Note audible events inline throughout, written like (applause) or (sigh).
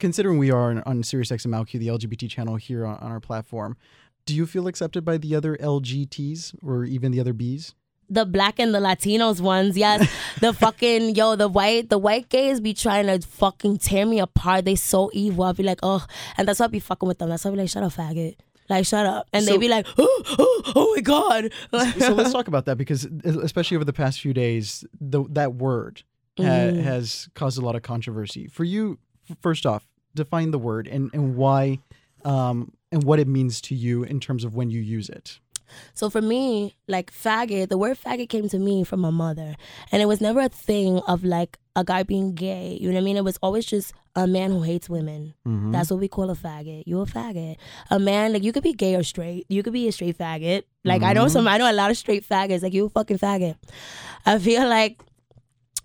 considering we are on, on SiriusXM the LGBT channel here on, on our platform, do you feel accepted by the other LGTs or even the other Bs? the black and the Latinos ones, yes. (laughs) the fucking yo, the white, the white gays be trying to fucking tear me apart. They so evil. I'll be like, oh, and that's why I be fucking with them. That's why I be like, shut up, faggot. Like, shut up. And so, they be like, oh, oh, oh my God. so let's (laughs) talk about that because, especially over the past few days, the, that word ha- mm. has caused a lot of controversy. For you, first off, define the word and, and why um, and what it means to you in terms of when you use it. So for me, like faggot, the word faggot came to me from my mother. And it was never a thing of like a guy being gay. You know what I mean? It was always just a man who hates women. Mm-hmm. That's what we call a faggot. You're a faggot. A man, like you could be gay or straight. You could be a straight faggot. Like mm-hmm. I know mm-hmm. some I know a lot of straight faggots. Like you a fucking faggot. I feel like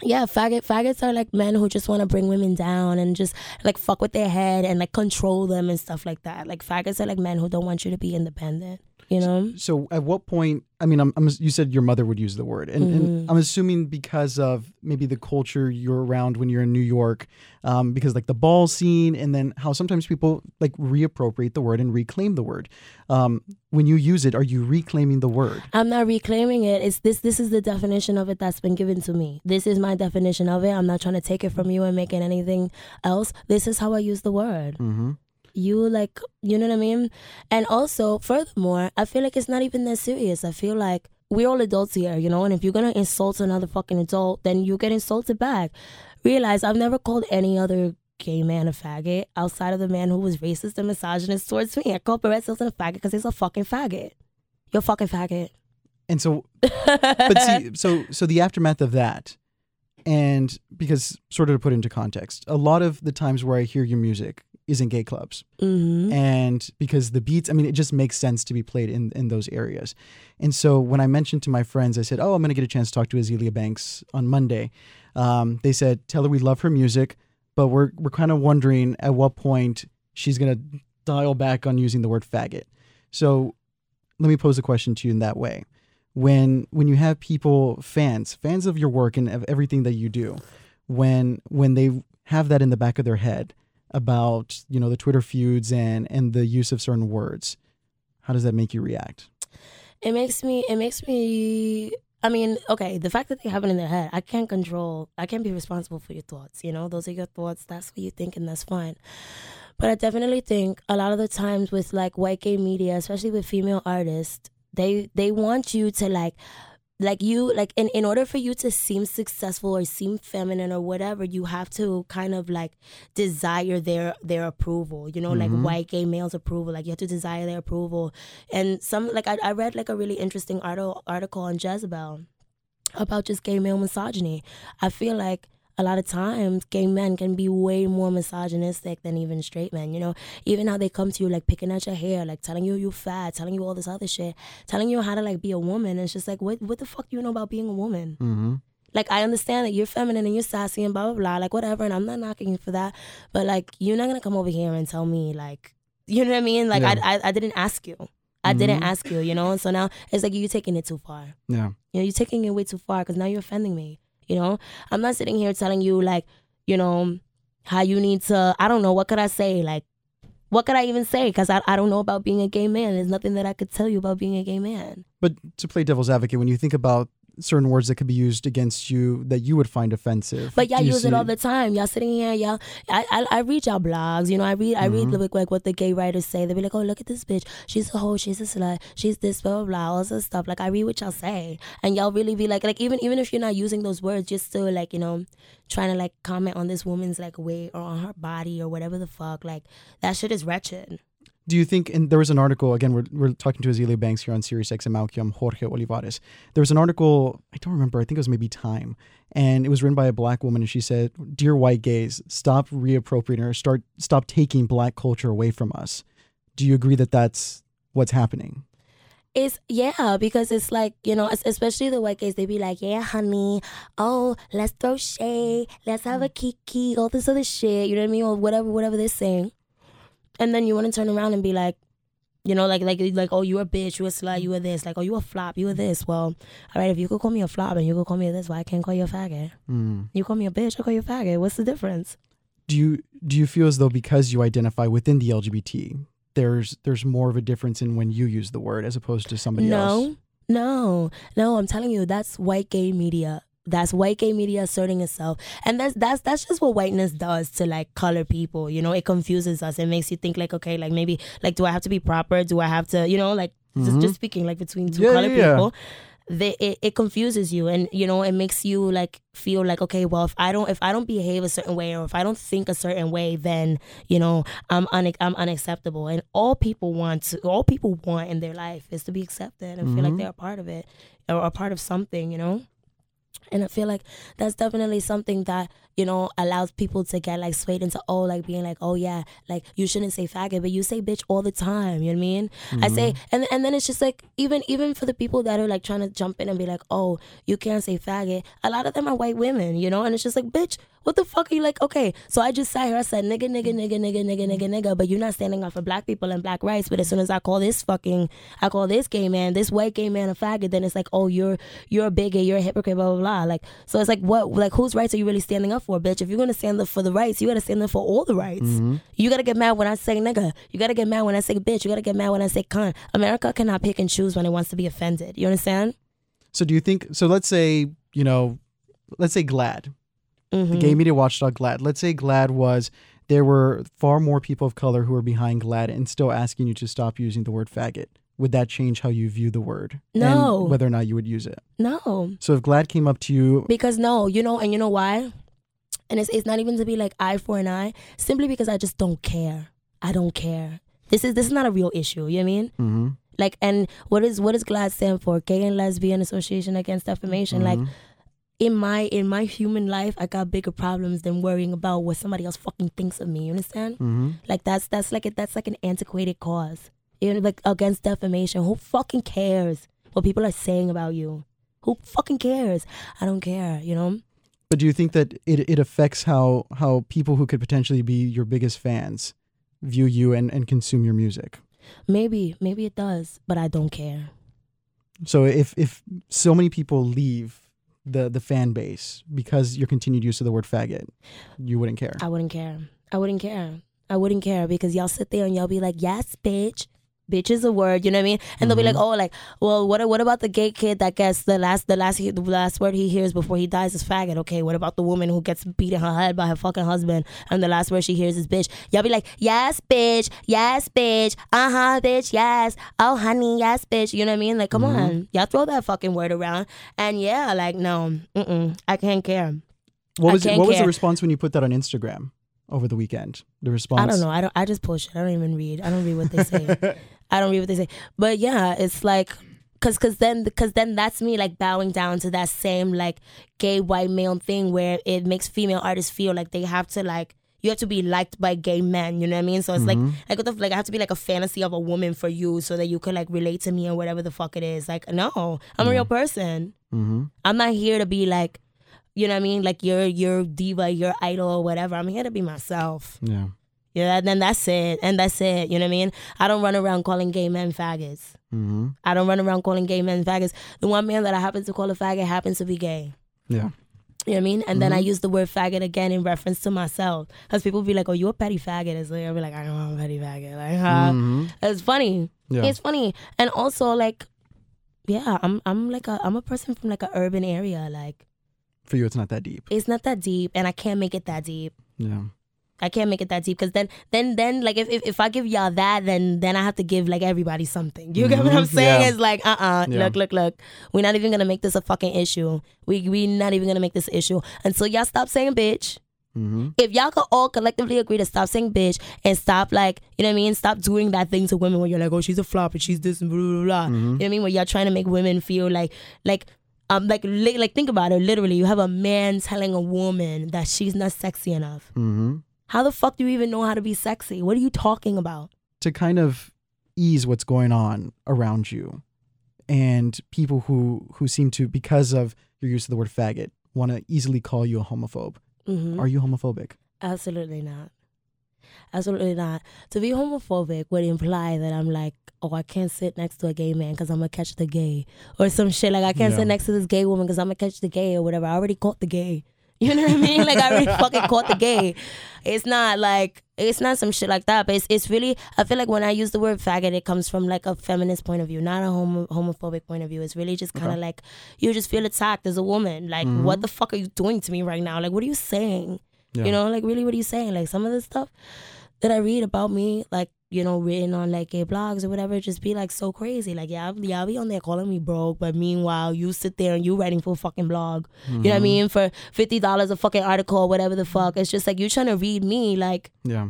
yeah, faggot faggots are like men who just want to bring women down and just like fuck with their head and like control them and stuff like that. Like faggots are like men who don't want you to be independent you know? so, at what point i mean I'm, I'm, you said your mother would use the word and, mm-hmm. and, i'm assuming because of maybe the culture you're around when you're in new york um, because like the ball scene and then how sometimes people like reappropriate the word and reclaim the word. Um, when you use it are you reclaiming the word? I'm not reclaiming it. It's this this is the definition of it that's been given to me. This is my definition of it. I'm not trying to take it from you and make it anything else. This is how i use the word. Mm-hmm you like you know what I mean? And also, furthermore, I feel like it's not even that serious. I feel like we're all adults here, you know, and if you're gonna insult another fucking adult, then you get insulted back. Realize I've never called any other gay man a faggot outside of the man who was racist and misogynist towards me. I called Perez Hilton a faggot because he's a fucking faggot. You're a fucking faggot. And so, (laughs) but see, so so the aftermath of that, and because sort of to put into context, a lot of the times where I hear your music, is in gay clubs. Mm-hmm. And because the beats, I mean, it just makes sense to be played in, in those areas. And so when I mentioned to my friends, I said, Oh, I'm going to get a chance to talk to Azealia Banks on Monday. Um, they said, Tell her we love her music, but we're, we're kind of wondering at what point she's going to dial back on using the word faggot. So let me pose a question to you in that way. When when you have people, fans, fans of your work and of everything that you do, when when they have that in the back of their head, about you know the Twitter feuds and and the use of certain words. How does that make you react? It makes me. It makes me. I mean, okay, the fact that they have it in their head, I can't control. I can't be responsible for your thoughts. You know, those are your thoughts. That's what you think, and that's fine. But I definitely think a lot of the times with like white gay media, especially with female artists, they they want you to like like you like in, in order for you to seem successful or seem feminine or whatever you have to kind of like desire their their approval you know mm-hmm. like white gay males approval like you have to desire their approval and some like i, I read like a really interesting article article on jezebel about just gay male misogyny i feel like a lot of times gay men can be way more misogynistic than even straight men you know even how they come to you like picking at your hair like telling you you fat telling you all this other shit telling you how to like be a woman it's just like what what the fuck do you know about being a woman mm-hmm. like i understand that you're feminine and you're sassy and blah blah blah like whatever and i'm not knocking you for that but like you're not gonna come over here and tell me like (laughs) you know what i mean like yeah. I, I i didn't ask you I mm-hmm. didn't ask you, you know? And so now it's like you're taking it too far. Yeah. You know, you're taking it way too far because now you're offending me. You know, I'm not sitting here telling you like, you know, how you need to. I don't know what could I say. Like, what could I even say? Because I I don't know about being a gay man. There's nothing that I could tell you about being a gay man. But to play devil's advocate, when you think about certain words that could be used against you that you would find offensive. But y'all use it all the time. Y'all sitting here, y'all. I, I, I read y'all blogs. You know, I read I mm-hmm. read like, like what the gay writers say. They be like, oh look at this bitch. She's a hoe. She's a slut. She's this blah blah blah. All this stuff. Like I read what y'all say, and y'all really be like like even even if you're not using those words, just still like you know trying to like comment on this woman's like weight or on her body or whatever the fuck. Like that shit is wretched do you think, and there was an article, again, we're, we're talking to Azealia Banks here on Sirius XM Malcolm Xorje Olivares. There was an article, I don't remember, I think it was maybe Time, and it was written by a black woman, and she said, Dear white gays, stop reappropriating or start, stop taking black culture away from us. Do you agree that that's what's happening? It's yeah, because it's like, you know, especially the white gays, they be like, yeah, honey, oh, let's throw shade, let's have a mm. kiki, all this other shit, you know what I mean? Or whatever, whatever they're saying and then you want to turn around and be like, you know, like like like oh you a bitch, you a slut, you a this, like oh you a flop, you a this. Well, all right, if you could call me a flop and you could call me a this, why I can't call you a faggot? Mm. You call me a bitch, I call you a faggot. What's the difference? do you do you feel as though because you identify within the LGBT, there's there's more of a difference in when you use the word as opposed to somebody no, else? No, no, no, I'm telling you, that's white gay media. That's white gay media asserting itself, and that's that's that's just what whiteness does to like color people. You know, it confuses us. It makes you think like, okay, like maybe like, do I have to be proper? Do I have to, you know, like just, just mm-hmm. speaking like between two Yeah, color yeah, people. They, it, it confuses you and you know it makes you like feel like okay well if i don't if i don't behave a certain way or if i don't think a certain way then you know i'm un- i'm unacceptable and all people want to all people want in their life is to be accepted and feel like mm-hmm. they're a part of it or a part of something you know and I feel like that's definitely something that, you know, allows people to get like swayed into, oh, like being like, oh yeah, like you shouldn't say faggot, but you say bitch all the time. You know what I mean? I say, mm-hmm. and and then it's just like even even for the people that are like trying to jump in and be like, oh, you can't say faggot. A lot of them are white women, you know, and it's just like, bitch, what the fuck are you like? Okay, so I just sat here, I said nigga, nigga, nigga, nigga, nigga, nigga, nigga, but you're not standing up for black people and black rights. But as soon as I call this fucking, I call this gay man, this white gay man a faggot, then it's like, oh, you're you're a bigot, you're a hypocrite, blah blah blah. Like, so it's like, what, like, whose rights are you really standing up for, bitch? If you're gonna stand up for the rights, you gotta stand up for all the rights. You gotta get mad when I say nigga. You gotta get mad when I say bitch. You gotta get mad when I say cunt. America cannot pick and choose when it wants to be offended. You understand? So do you think? So let's say you know, let's say GLAAD, the Mm-hmm. gay media watchdog GLAAD. Let's say GLAAD was there were far more people of color who were behind GLAAD and still asking you to stop using the word faggot. Would that change how you view the word? No. And whether or not you would use it. No. So if GLAAD came up to you, Because no, you know, and you know why? And it's it's not even to be like eye for an eye, simply because I just don't care. I don't care. This is this is not a real issue. You know what I mean? Mhm. Like, and what is what does GLAAD stand for? Gay and Lesbian Association Against Defamation. Like, in my in my human life, I got bigger problems than worrying about what somebody else fucking thinks of me. You understand? Mhm. Like that's that's like a, that's like an antiquated cause. you know like against defamation. Who fucking cares what people are saying about you? Who fucking cares? I don't care. You know. But do you think that it, it affects how how people who could potentially be your biggest fans view you and, and consume your music? Maybe, maybe it does, but I don't care. So if if so many people leave the the fan base because your continued use of the word faggot, you wouldn't care. I wouldn't care. I wouldn't care. I wouldn't care because y'all sit there and y'all be like, yes, bitch. Bitch is a word, you know what I mean? And they'll be like, oh, like, well, what what about the gay kid that gets the last the last the last word he hears before he dies is faggot? Okay, what about the woman who gets beat in her head by her fucking husband and the last word she hears is bitch? Y'all be like, yes, bitch, yes, bitch, uh huh, bitch, yes, oh honey, yes, bitch. You know what I mean? Like, come on, y'all throw that fucking word around, and yeah, like, no, I can't care. what was it, what was the response when you put that on Instagram over the weekend? The response. I don't know. I don't. I just push it. I don't even read. I don't read what they say. (laughs) I don't read what they say. But yeah, it's like, cause, cause then, cause then that's me like bowing down to that same like gay white male thing where it makes female artists feel like they have to like. You have to be liked by gay men, you know what I mean? So it's like, like, what the, like I have to be like a fantasy of a woman for you, so that you could like relate to me or whatever the fuck it is. Like, no, I'm a real person. Mm-hmm. I'm not here to be like, you know what I mean? Like your your diva, your idol, or whatever. I'm here to be myself. Yeah. Yeah, then that's it. And that's it. You know what I mean? I don't run around calling gay men faggots. Mm-hmm. I don't run around calling gay men faggots. The one man that I happen to call a faggot happens to be gay. Yeah. You know what I mean? And then I use the word faggot again in reference to myself. Because people be like, oh, you a petty faggot. It's like, I'll be like, I know I'm a petty faggot. Like, huh? Mhm. It's funny. Yeah. It's funny. And also, like, yeah, I'm I'm like a I'm a person from like an urban area. Like, For you, it's not that deep. it's not that deep, and I can't make it that deep. Yeah. I can't make it that deep because then, then, then, like if, if if I give y'all that, then then I have to give like everybody something. You get what I'm Mhm, saying? yeah. It's like, uh, uh Yeah. look, look, look. We're not even gonna make this a fucking issue. We we not even gonna make this issue until y'all stop saying bitch. Mm-hmm. If y'all could all collectively agree to stop saying bitch and stop like, you know what I mean? Stop doing that thing to women where you're like, oh, she's a flop and she's this and blah blah blah. Mm-hmm. You know what I mean? Where y'all trying to make women feel like like. Um, like, li- like, think about it. Literally, you have a man telling a woman that she's not sexy enough. Mm-hmm. How the fuck do you even know how to be sexy? What are you talking about? To kind of ease what's going on around you, and people who who seem to, because of your use of the word faggot, want to easily call you a homophobe. hmm Are you homophobic? Absolutely not. Absolutely not. To be homophobic would imply that I'm like, oh, I can't sit next to a gay man because I'm gonna catch the gay, or some shit like I can't Yeah. sit next to this gay woman because I'm gonna catch the gay or whatever. I already caught the gay. (laughs) You know what I mean? Like I already (laughs) fucking caught the gay. It's not like it's not some shit like that, but it's it's really. I feel like when I use the word faggot, it comes from like a feminist point of view, not a homo- homophobic point of view. It's really just kind of Okay. like you just feel attacked as a woman. Like, Mhm. what the fuck are you doing to me right now? Like, what are you saying? Yeah. You know, like really, what are you saying? Like some of the stuff that I read about me, like you know, written on like gay blogs or whatever, just be like so crazy. Like yeah, y'all be on there calling me broke, but meanwhile you sit there and you writing for a fucking blog. You know what I Mhm. mean? For fifty dollars a fucking article or whatever the fuck. It's just like you're trying to read me like Yeah.